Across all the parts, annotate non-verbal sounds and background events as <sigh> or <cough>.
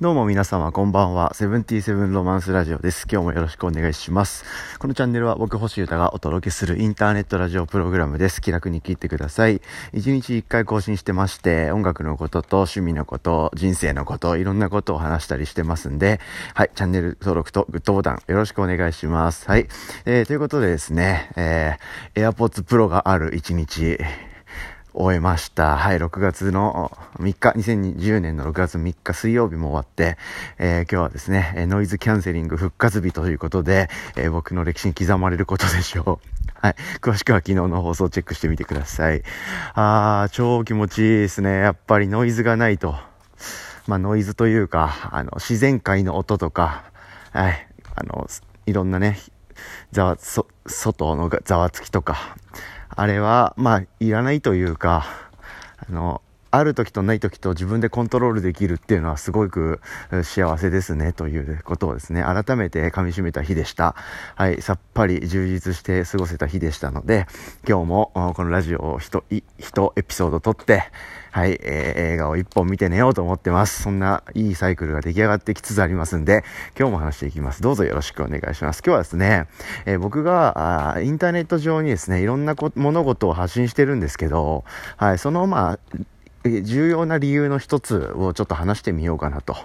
どうも皆様こんばんは。セブンティーセブンロマンスラジオです。今日もよろしくお願いします。このチャンネルは僕星歌がお届けするインターネットラジオプログラムです。気楽に聞いてください。1日1回更新してまして、音楽のことと趣味のこと、人生のこと、いろんなことを話したりしてますんで、はい、チャンネル登録とグッドボタンよろしくお願いします。はい。えー、ということでですね、えー、AirPods Pro がある1日、終えました。はい、6月の3日、2020年の6月3日水曜日も終わって、えー、今日はですね、ノイズキャンセリング復活日ということで、えー、僕の歴史に刻まれることでしょう。<laughs> はい。詳しくは昨日の放送をチェックしてみてください。あー、超気持ちいいですね。やっぱりノイズがないと。まあ、ノイズというか、あの、自然界の音とか、はい。あの、いろんなね、ざわ、そ、外のざわつきとか、あれは、まあ、いらないというか、あの、ある時とない時と自分でコントロールできるっていうのはすごく幸せですねということをですね、改めて噛み締めた日でした。はい、さっぱり充実して過ごせた日でしたので、今日もこのラジオを一、一エピソード撮って、はい、えー、映画を一本見て寝ようと思ってます。そんないいサイクルが出来上がってきつつありますんで、今日も話していきます。どうぞよろしくお願いします。今日はですね、えー、僕があインターネット上にですね、いろんな物事を発信してるんですけど、はい、そのまあ、重要な理由の一つをちょっと話してみようかなと。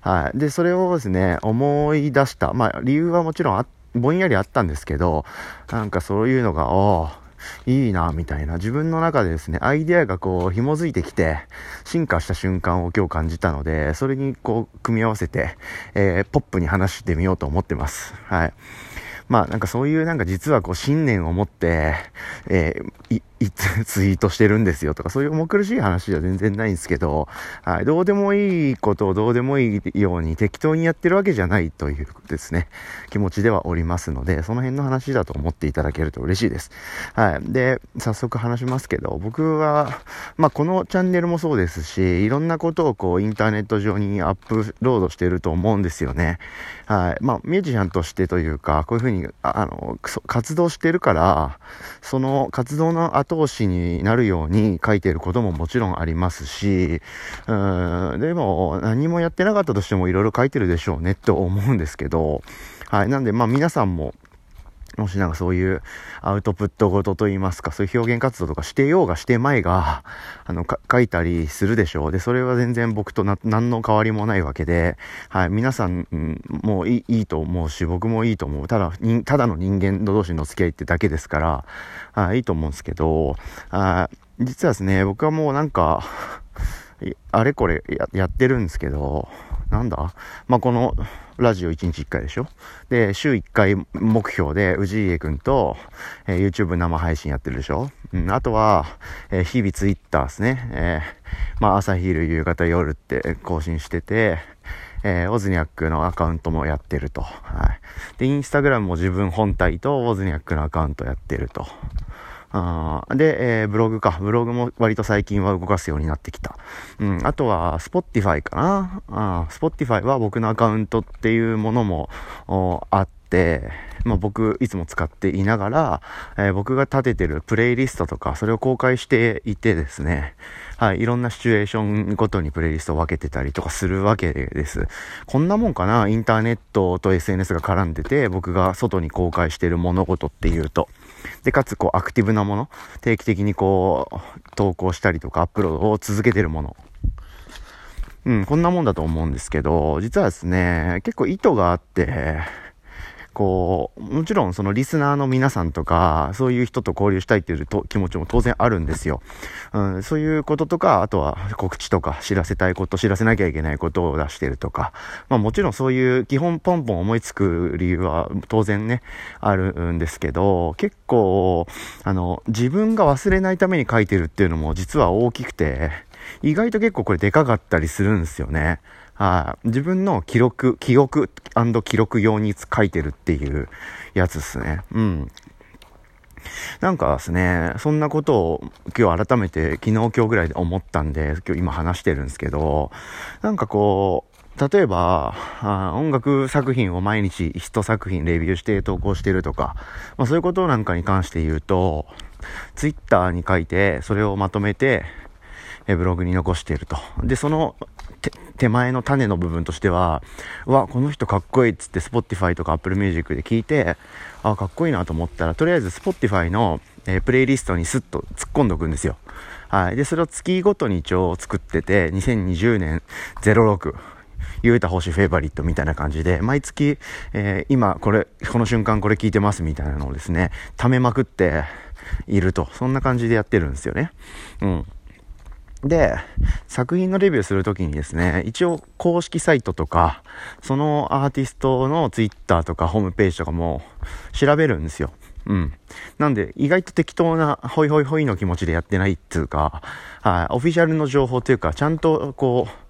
はい。で、それをですね、思い出した。まあ、理由はもちろんあ、ぼんやりあったんですけど、なんかそういうのが、おいいな、みたいな。自分の中でですね、アイデアがこう、紐づいてきて、進化した瞬間を今日感じたので、それにこう、組み合わせて、えー、ポップに話してみようと思ってます。はい。まあなんかそういうなんか実はこう信念を持って、えー、<laughs> ツイートしてるんですよとか、そういう重苦しい話じゃ全然ないんですけど、はい、どうでもいいことをどうでもいいように適当にやってるわけじゃないというですね、気持ちではおりますので、その辺の話だと思っていただけると嬉しいです。はい。で、早速話しますけど、僕は、まあこのチャンネルもそうですし、いろんなことをこうインターネット上にアップロードしてると思うんですよね。はい。まあミュージシャンとしてというか、こういうふうに、あの、活動してるから、その活動の後通しになるように書いていることももちろんありますし、うん、でも何もやってなかったとしてもいろいろ書いてるでしょうねと思うんですけど、はい。なんで、まあ皆さんも、もしなんかそういうアウトプットごとと言いますか、そういう表現活動とかしてようがしてまいが、あの、書いたりするでしょう。で、それは全然僕と何の変わりもないわけで、はい、皆さん、うん、もういいと思うし、僕もいいと思う。ただ、ただの人間同士の付き合いってだけですから、あいいと思うんですけど、あ実はですね、僕はもうなんか、あれこれやってるんですけど、なんだ？まあ、このラジオ1日1回でしょ？で、週1回目標で、氏家くんと、えー、YouTube 生配信やってるでしょ？うん、あとは、えー、日々 Twitter ですね。えー、まあ、朝昼夕方夜って更新してて、えー、オズニャックのアカウントもやってると。はい。で、インスタグラムも自分本体とオズニャックのアカウントやってると。あで、えー、ブログか。ブログも割と最近は動かすようになってきた。うん。あとは、 Spotify かな。あ Spotify は僕のアカウントっていうものもあって、まあ、僕いつも使っていながら、えー、僕が立ててるプレイリストとか、それを公開していてですね、はい、いろんなシチュエーションごとにプレイリストを分けてたりとかするわけです。こんなもんかな？インターネットと SNS が絡んでて、僕が外に公開してる物事っていうと。で、かつ、こう、アクティブなもの、定期的にこう、投稿したりとか、アップロードを続けてるもの。うん、こんなもんだと思うんですけど、実はですね、結構意図があって、こう、もちろんそのリスナーの皆さんとか、そういう人と交流したいっていうと気持ちも当然あるんですよ。うん、そういうこととか、あとは告知とか、知らせたいこと、知らせなきゃいけないことを出してるとか、まあもちろんそういう基本ポンポン思いつく理由は当然ね、あるんですけど、結構、あの、自分が忘れないために書いてるっていうのも実は大きくて、意外と結構これでかかったりするんですよね。はい。自分の記録、記憶記録用に書いてるっていうやつですね。うん。なんかですね、そんなことを今日改めて昨日今日ぐらいで思ったんで、今日今話してるんですけど、なんかこう、例えば、あ音楽作品を毎日一作品レビューして投稿してるとか、まあそういうことなんかに関して言うと、ツイッターに書いて、それをまとめて、えブログに残していると。で、その手前の種の部分としては、うわ、この人かっこいいっつって Spotify とか Apple Music で聞いて、あ、かっこいいなと思ったら、とりあえず Spotify の、えー、プレイリストにスッと突っ込んでおくんですよ。はい。で、それを月ごとに一応作ってて、2020年06、ゆうた星フェイバリットみたいな感じで、毎月、えー、今これ、この瞬間これ聞いてますみたいなのをですね、溜めまくっていると。そんな感じでやってるんですよね。うん。で、作品のレビューするときにですね、一応公式サイトとか、そのアーティストのツイッターとかホームページとかも調べるんですよ。うん。なんで、意外と適当な、ホイホイホイの気持ちでやってないっていうか、はい、オフィシャルの情報というか、ちゃんとこう、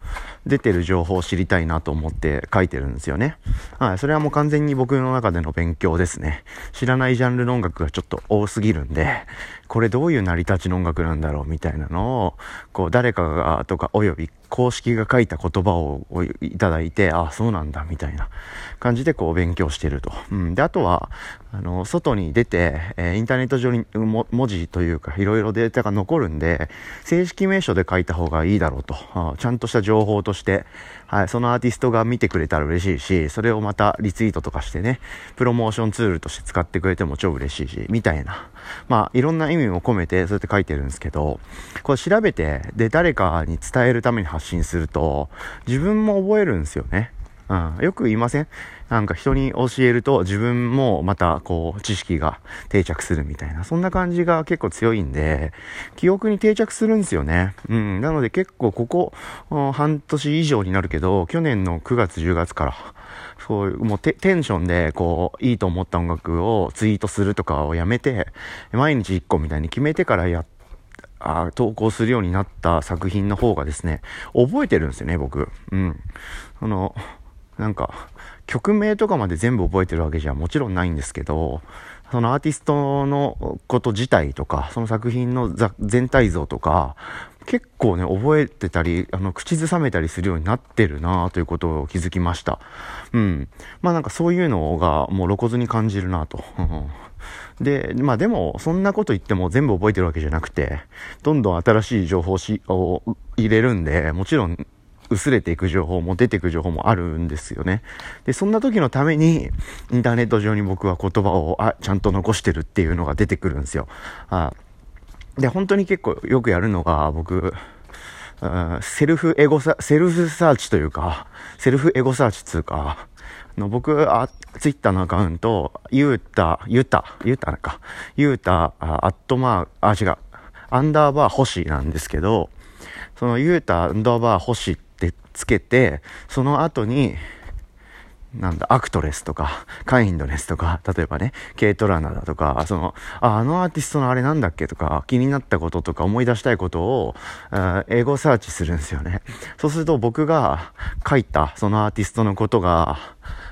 出てる情報を知りたいなと思って書いてるんですよね。はい。それはもう完全に僕の中での勉強ですね。知らないジャンルの音楽がちょっと多すぎるんで、これどういう成り立ちの音楽なんだろうみたいなのを、こう誰かがとかおよび公式が書いた言葉をいただいて、ああ、そうなんだみたいな感じでこう勉強してると。うん。で、あとは、あの、外に出て、えー、インターネット上に文字というかいろいろデータが残るんで、正式名称で書いた方がいいだろうと。ちゃんとした情報として、はい、そのアーティストが見てくれたら嬉しいし、それをまたリツイートとかしてね、プロモーションツールとして使ってくれても超嬉しいし、みたいな。まあ、いろんな意味も込めてそうやって書いてるんですけど、これ調べて、で、誰かに伝えるために発信すると、自分も覚えるんですよね。うん、よく言いません？なんか人に教えると自分もまたこう知識が定着するみたいな、そんな感じが結構強いんで、記憶に定着するんですよね。うん。なので結構ここ半年以上になるけど、去年の9月10月から、そういう、もうテンションでこう、いいと思った音楽をツイートするとかをやめて、毎日1個みたいに決めてからやっあ投稿するようになった作品の方がですね、覚えてるんですよね、僕。うん。その、なんか、曲名とかまで全部覚えてるわけじゃもちろんないんですけど、そのアーティストのこと自体とか、その作品の全体像とか、結構ね、覚えてたり、あの、口ずさめたりするようになってるなということを気づきました。うん。まあなんかそういうのがもう露骨に感じるなと。<laughs> で、まあでも、そんなこと言っても全部覚えてるわけじゃなくて、どんどん新しい情報を入れるんで、もちろん薄れていく情報も出てく情報もあるんですよね。で、そんな時のために、インターネット上に僕は言葉をあちゃんと残してるっていうのが出てくるんですよ。あで、本当に結構よくやるのが、僕、セルフエゴサ、セルフサーチというか、セルフエゴサーチつうか、の僕、あ、ツイッターのアカウント、ゆうた、ゆうた、ゆうたなんか、ゆうた、アットマー、あ、違う、アンダーバー星なんですけど、そのゆうた、アンダーバー星ってつけて、その後に、なんだ、 Actress とか、 Kindness とか、例えばね、 Kaytranada とか、その、あ、あのアーティストのあれなんだっけとか、気になったこととか思い出したいことを、英語サーチするんですよね。そうすると僕が書いたそのアーティストのことが、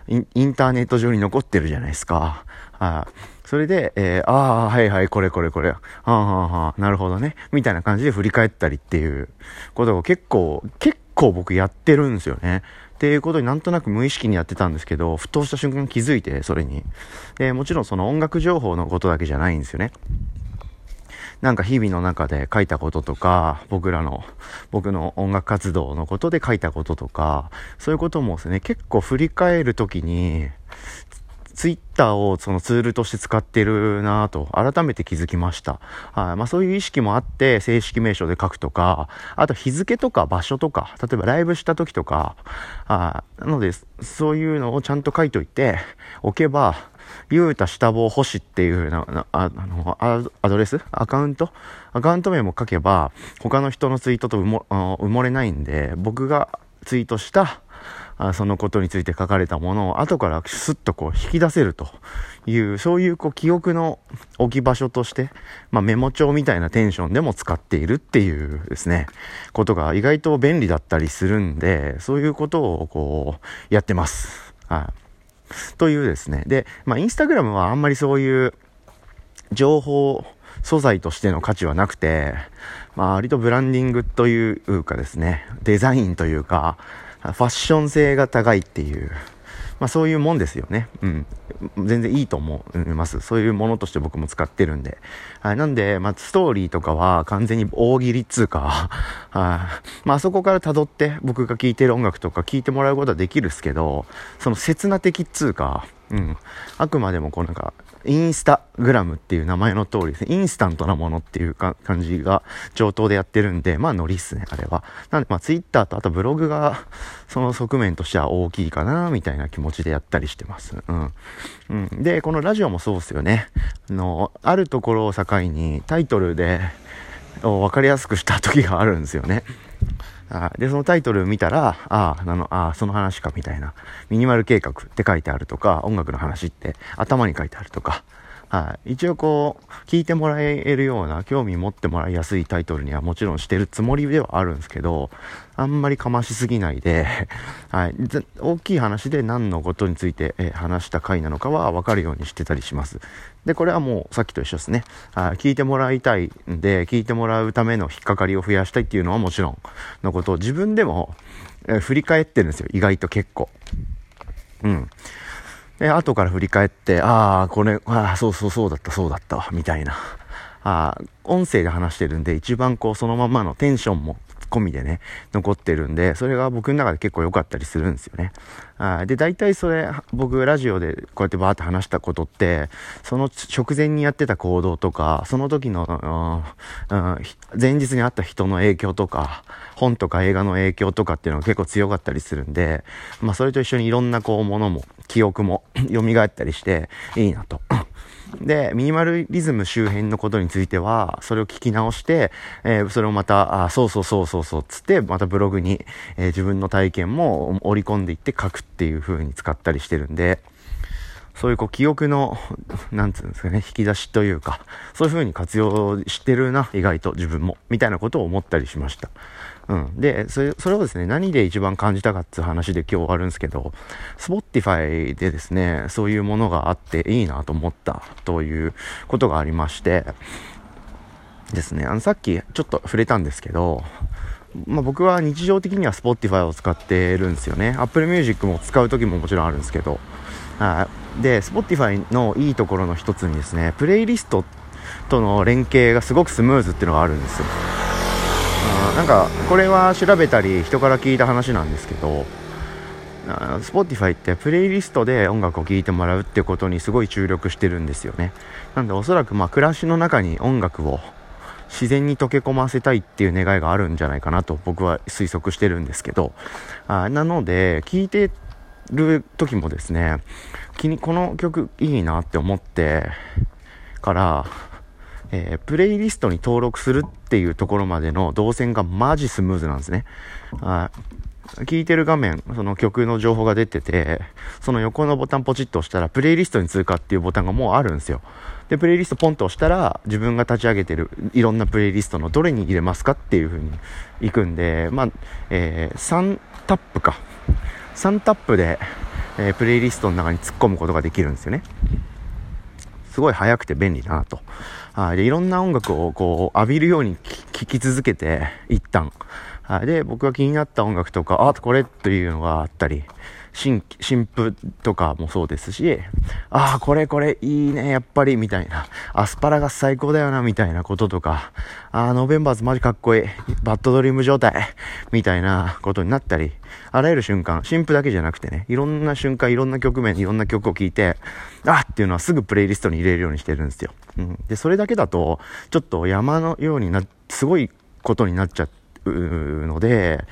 インターネット上に残ってるじゃないですか。あそれで、えー、ああ、はいはい、これこれこれ、はあ、はあはあ、なるほどね、みたいな感じで振り返ったりっていうことを結構、結構僕やってるんですよね。っていうことになんとなく無意識にやってたんですけど、沸騰した瞬間気づいて、それに。で、もちろんその音楽情報のことだけじゃないんですよね。なんか日々の中で書いたこととか、僕らの、僕の音楽活動のことで書いたこととか、そういうこともですね、結構振り返るときに、ツイッターをそのツールとして使ってるなぁと改めて気づきました。はい。まあそういう意識もあって正式名称で書くとか、あと日付とか場所とか、例えばライブした時とか、あなのでそういうのをちゃんと書いといておけば、ゆうた下棒星っていうな、あのアドレス？アカウント？アカウント名も書けば、他の人のツイートと埋も埋もれないんで、僕がツイートしたあそのことについて書かれたものを後からスッとこう引き出せるという、そういうこう記憶の置き場所として、まあ、メモ帳みたいなテンションでも使っているっていうですね、ことが意外と便利だったりするんで、そういうことをこうやってます。はい。というですね。で、まあ、インスタグラムはあんまりそういう情報素材としての価値はなくて、まあ、割とブランディングというかですね、デザインというか、ファッション性が高いっていう、まあそういうもんですよね。うん。全然いいと思います。そういうものとして僕も使ってるんで。はい。なんで、まあストーリーとかは完全に大喜利っつうか、<laughs> はい。まあそこから辿って僕が聴いてる音楽とか聴いてもらうことはできるっすけど、その刹那的っつうか、うん。あくまでもこうなんか、インスタグラムっていう名前の通りですね、インスタントなものっていうか感じが上等でやってるんで、まあノリっすね、あれは。なんでまあツイッターとあとブログがその側面としては大きいかな、みたいな気持ちでやったりしてます。うん。うん、で、このラジオもそうっすよね。あの、あるところを境にタイトルで分かりやすくした時があるんですよね。あで、そのタイトル見たら、ああ、あの、ああ、その話かみたいな、ミニマル計画って書いてあるとか、音楽の話って頭に書いてあるとか、はい。一応こう、聞いてもらえるような、興味持ってもらいやすいタイトルにはもちろんしてるつもりではあるんですけど、あんまりかましすぎないで、<laughs> はい。大きい話で何のことについて、話した回なのかは分かるようにしてたりします。で、これはもうさっきと一緒ですね。はい。聞いてもらいたいんで、聞いてもらうための引っかかりを増やしたいっていうのはもちろんのことを自分でも、え振り返ってるんですよ。意外と結構。うん。で、後から振り返って、ああ、これ、ああ、そうそうそうだった、そうだったわ、みたいな。ああ、音声で話してるんで、一番こう、そのままのテンションも込みでね、残ってるんで、それが僕の中で結構良かったりするんですよね。あで、大体それ、僕ラジオでこうやってバーって話したことって、その直前にやってた行動とか、その時の、うん、前日にあった人の影響とか、本とか映画の影響とかっていうのが結構強かったりするんで、まあそれと一緒にいろんなこうものも、記憶も <clears throat> 蘇ったりしていいなとで、ミニマルリズム周辺のことについては、それを聞き直して、えー、それをまた、あ、そうそうそうそうそう、つって、またブログに、えー、自分の体験も織り込んでいって書くっていう風に使ったりしてるんで、そういうこう記憶の、<laughs> なんつうんですかね、引き出しというか、そういう風に活用してるな、意外と自分も、みたいなことを思ったりしました。うん。で、それ、それをですね、何で一番感じたかっていう話で今日終わるんですけど、Spotify でですね、そういうものがあっていいなと思ったということがありまして、ですね、あの、さっきちょっと触れたんですけど、まあ、僕は日常的には Spotify を使ってるんですよね。Apple Music も使う時ももちろんあるんですけど、はい。で、Spotify のいいところの一つにですね、プレイリストとの連携がすごくスムーズっていうのがあるんですよ。なんかこれは調べたり人から聞いた話なんですけど Spotify ってプレイリストで音楽を聴いてもらうってことにすごい注力してるんですよねなんでおそらくまあ暮らしの中に音楽を自然に溶け込ませたいっていう願いがあるんじゃないかなと僕は推測してるんですけどあなので聴いてる時もですね気にこの曲いいなって思ってからえー、プレイリストに登録するっていうところまでの動線がマジスムーズなんですね。あ聞いてる画面、その曲の情報が出てて、その横のボタンポチッと押したら、プレイリストに通過っていうボタンがもうあるんですよ。で、プレイリストポンと押したら、自分が立ち上げてるいろんなプレイリストのどれに入れますかっていう風に行くんで、まあ、えー、3タップか。3タップで、えー、プレイリストの中に突っ込むことができるんですよね。すごい早くて便利だなと。はい。で、いろんな音楽をこう浴びるように聴き続けて、一旦。はい。で、僕が気になった音楽とか、あ、これというのがあったり、新、新譜とかもそうですし、ああ、これこれいいね、やっぱり、みたいな。アスパラガス最高だよな、みたいなこととか、ああ、ノベンバーズマジかっこいい。バッドドリーム状態、みたいなことになったり、あらゆる瞬間、新譜だけじゃなくてね、いろんな瞬間、いろんな曲名、いろんな曲を聴いて、あっていうのはすぐプレイリストに入れるようにしてるんですよ。うん。で、それだけだと、ちょっと山のようにな、すごいことになっちゃって、ので、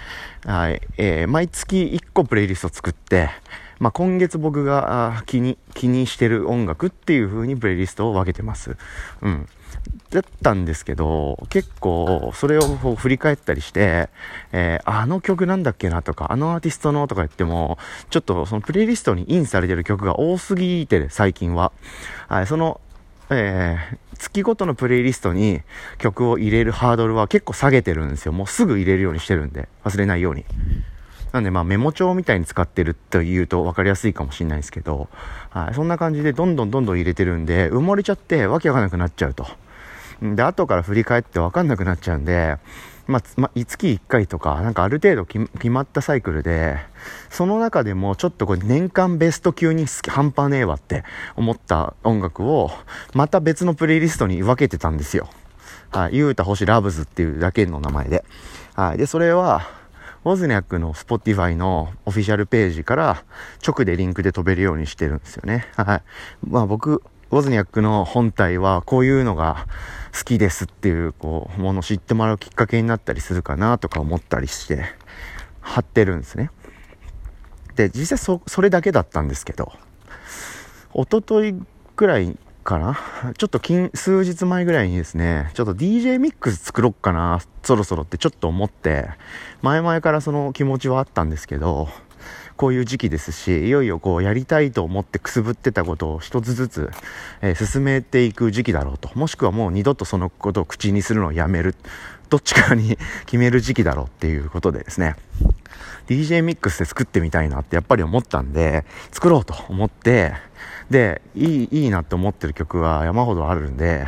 はい、えー、毎月1個プレイリスト作って、まあ、今月僕が気に、気にしてる音楽っていう風にプレイリストを分けてます。うん。だったんですけど、結構、それを振り返ったりして、えー、あの曲なんだっけなとか、あのアーティストのとか言っても、ちょっとそのプレイリストにインされてる曲が多すぎて、最近は。はい、その、えー、月ごとのプレイリストに曲を入れるハードルは結構下げてるんですよ。もうすぐ入れるようにしてるんで、忘れないように。なんでまあメモ帳みたいに使ってるというと分かりやすいかもしれないですけど、はい、そんな感じでどんどんどんどん入れてるんで、埋もれちゃってわけわかんなくなっちゃうと。で、後から振り返ってわかんなくなっちゃうんで、まあ、まあ、月1回とか、なんかある程度決まったサイクルで、その中でもちょっとこう年間ベスト級に、半端ねえわって思った音楽を、また別のプレイリストに分けてたんですよ。はい、ゆうた星ラブズっていうだけの名前で。はい、で、それは、ウォズニャックの Spotify のオフィシャルページから直でリンクで飛べるようにしてるんですよね。はい。まあ僕、ウォズニャックの本体はこういうのが好きですっていう、こう、ものを知ってもらうきっかけになったりするかなとか思ったりして、貼ってるんですね。で、実際そ、それだけだったんですけど、おとといくらいかなちょっと近、数日前ぐらいにですね、ちょっと DJ ミックス作ろっかな、そろそろってちょっと思って、前々からその気持ちはあったんですけど、こういう時期ですし、いよいよこうやりたいと思ってくすぶってたことを一つずつ、えー、進めていく時期だろうと。もしくはもう二度とそのことを口にするのをやめる。どっちかに決める時期だろうっていうことでですね。DJ ミックスで作ってみたいなってやっぱり思ったんで、作ろうと思って、で、いい、いいなって思ってる曲は山ほどあるんで、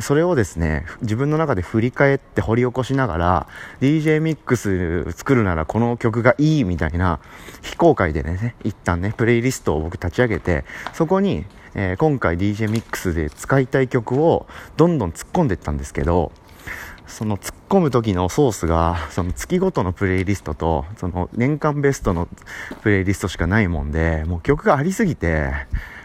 それをですね、自分の中で振り返って掘り起こしながら、DJ ミックス作るならこの曲がいいみたいな非公開でね、一旦ね、プレイリストを僕立ち上げて、そこに、えー、今回 DJ ミックスで使いたい曲をどんどん突っ込んでいったんですけど、その突っ込む時のソースが、その月ごとのプレイリストと、その年間ベストのプレイリストしかないもんで、もう曲がありすぎて、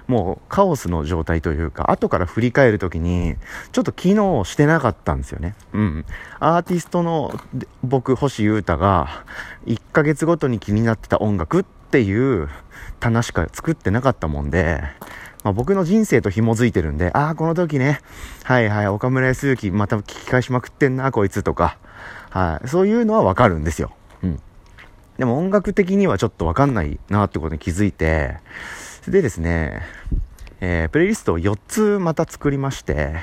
もうカオスの状態というか、後から振り返るときに、ちょっと機能してなかったんですよね。うん。アーティストの僕、星優太が、1ヶ月ごとに気になってた音楽っていう棚しか作ってなかったもんで、まあ、僕の人生と紐づいてるんで、ああ、この時ね、はいはい、岡村康之また聞き返しまくってんな、こいつとか、はい、そういうのはわかるんですよ。うん。でも音楽的にはちょっとわかんないなってことに気づいて、でですね、えー、プレイリストを4つまた作りまして、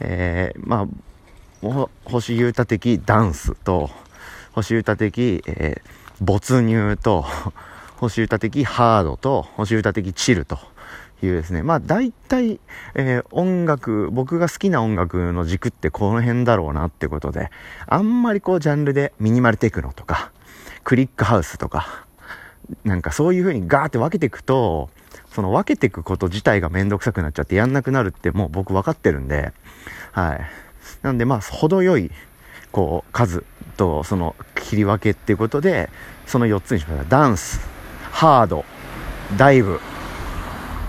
えー、まあ、星優太的ダンスと、星優太的、えー、没入と、星優太的ハードと、星優太的チルというですね、まあ大体、えー、音楽、僕が好きな音楽の軸ってこの辺だろうなってことで、あんまりこうジャンルでミニマルテクノとか、クリックハウスとか、なんかそういう風にガーって分けていくと、その分けていくこと自体がめんどくさくなっちゃってやんなくなるってもう僕分かってるんで、はい。なんでまあ、程よい、こう、数とその切り分けっていうことで、その4つにしました。ダンス、ハード、ダイブ、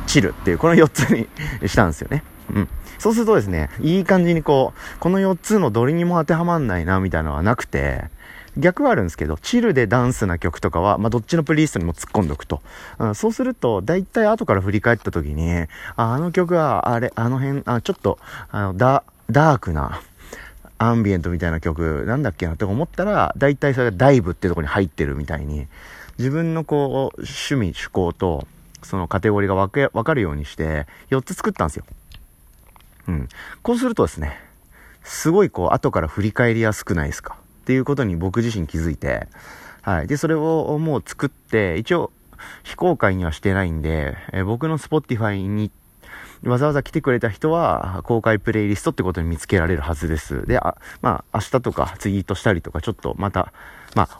チルっていう、この4つに <laughs> したんですよね。うん。そうするとですね、いい感じにこう、この4つのどれにも当てはまんないな、みたいなのはなくて、逆はあるんですけど、チルでダンスな曲とかは、まあ、どっちのプレイリストにも突っ込んでおくと。うん、そうすると、だいたい後から振り返った時に、ああの曲は、あれ、あの辺、あ、ちょっと、あの、ダ、ダークな、アンビエントみたいな曲、なんだっけなって思ったら、だいたいそれがダイブってとこに入ってるみたいに、自分のこう、趣味、趣向と、そのカテゴリーが分け、分かるようにして、4つ作ったんですよ。うん。こうするとですね、すごいこう、後から振り返りやすくないですか？っていうことに僕自身気づいて、はい。で、それをもう作って、一応、非公開にはしてないんで、えー、僕の Spotify にわざわざ来てくれた人は、公開プレイリストってことに見つけられるはずです。で、あ、まあ、明日とかツイートしたりとか、ちょっとまた、まあ、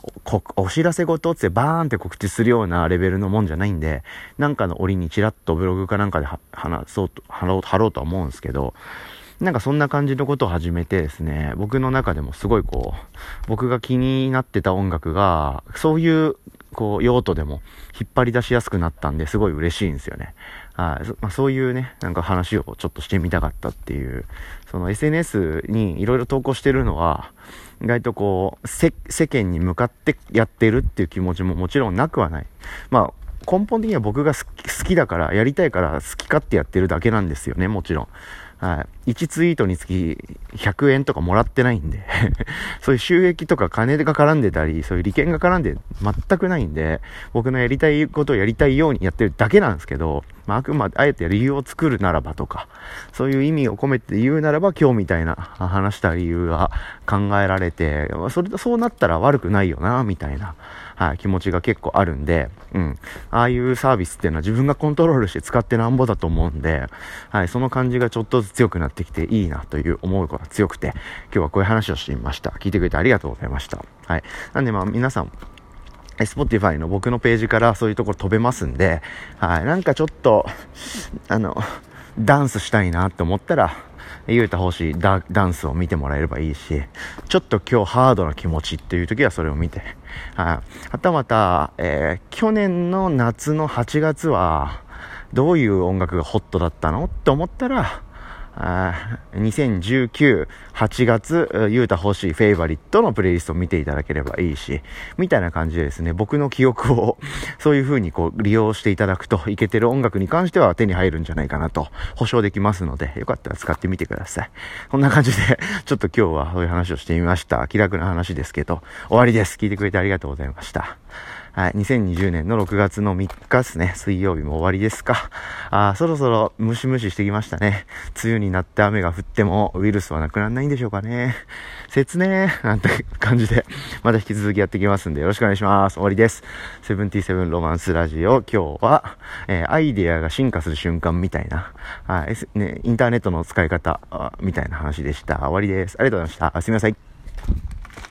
お知らせごとってバーンって告知するようなレベルのもんじゃないんで、なんかの折にチラッとブログかなんかで話そうと、貼ろうとは思うんですけど、なんかそんな感じのことを始めてですね、僕の中でもすごいこう、僕が気になってた音楽が、そういう、こう、用途でも引っ張り出しやすくなったんですごい嬉しいんですよね。はい、まあ、そういうね、なんか話をちょっとしてみたかったっていう、その SNS にいろいろ投稿してるのは、意外とこう、世間に向かってやってるっていう気持ちももちろんなくはない。まあ、根本的には僕が好きだから、やりたいから好き勝手やってるだけなんですよね、もちろん。はい。1ツイートにつき100円とかもらってないんで <laughs> そういう収益とか金が絡んでたり、そういう利権が絡んで全くないんで、僕のやりたいことをやりたいようにやってるだけなんですけど、まあ、あくまであえて理由を作るならばとか、そういう意味を込めて言うならば今日みたいな話した理由が考えられて、それとそうなったら悪くないよな、みたいなはい、気持ちが結構あるんで、うん。ああいうサービスっていうのは自分がコントロールして使ってなんぼだと思うんで、はい、その感じがちょっとずつ強くなってきていいなという思うことが強くて、今日はこういう話をしてみました。聞いてくれてありがとうございました。はい。なんでまあ皆さん、Spotify の僕のページからそういうところ飛べますんで、はい、なんかちょっと、あの、ダンスしたいなって思ったら、言うた方しいダダンスを見てもらえればいいし、ちょっと今日ハードな気持ちっていう時はそれを見て、はい。はたまた、えー、去年の夏の8月は、どういう音楽がホットだったの？って思ったら、あ2019、8月、ゆうた欲しいフェイバリットのプレイリストを見ていただければいいし、みたいな感じでですね、僕の記憶を <laughs> そういう風にこう利用していただくと、いけてる音楽に関しては手に入るんじゃないかなと保証できますので、よかったら使ってみてください。こんな感じで、<laughs> ちょっと今日はそういう話をしてみました。気楽な話ですけど、終わりです。聞いてくれてありがとうございました。はい、2020年の6月の3日ですね。水曜日も終わりですか。あそろそろムシムシしてきましたね。梅雨になって雨が降ってもウイルスはなくならないんでしょうかね。切ねーなんて感じで、また引き続きやっていきますんでよろしくお願いします。終わりです。セブンティセブンロマンスラジオ。今日は、えー、アイデアが進化する瞬間みたいな、あね、インターネットの使い方みたいな話でした。終わりです。ありがとうございました。すみません。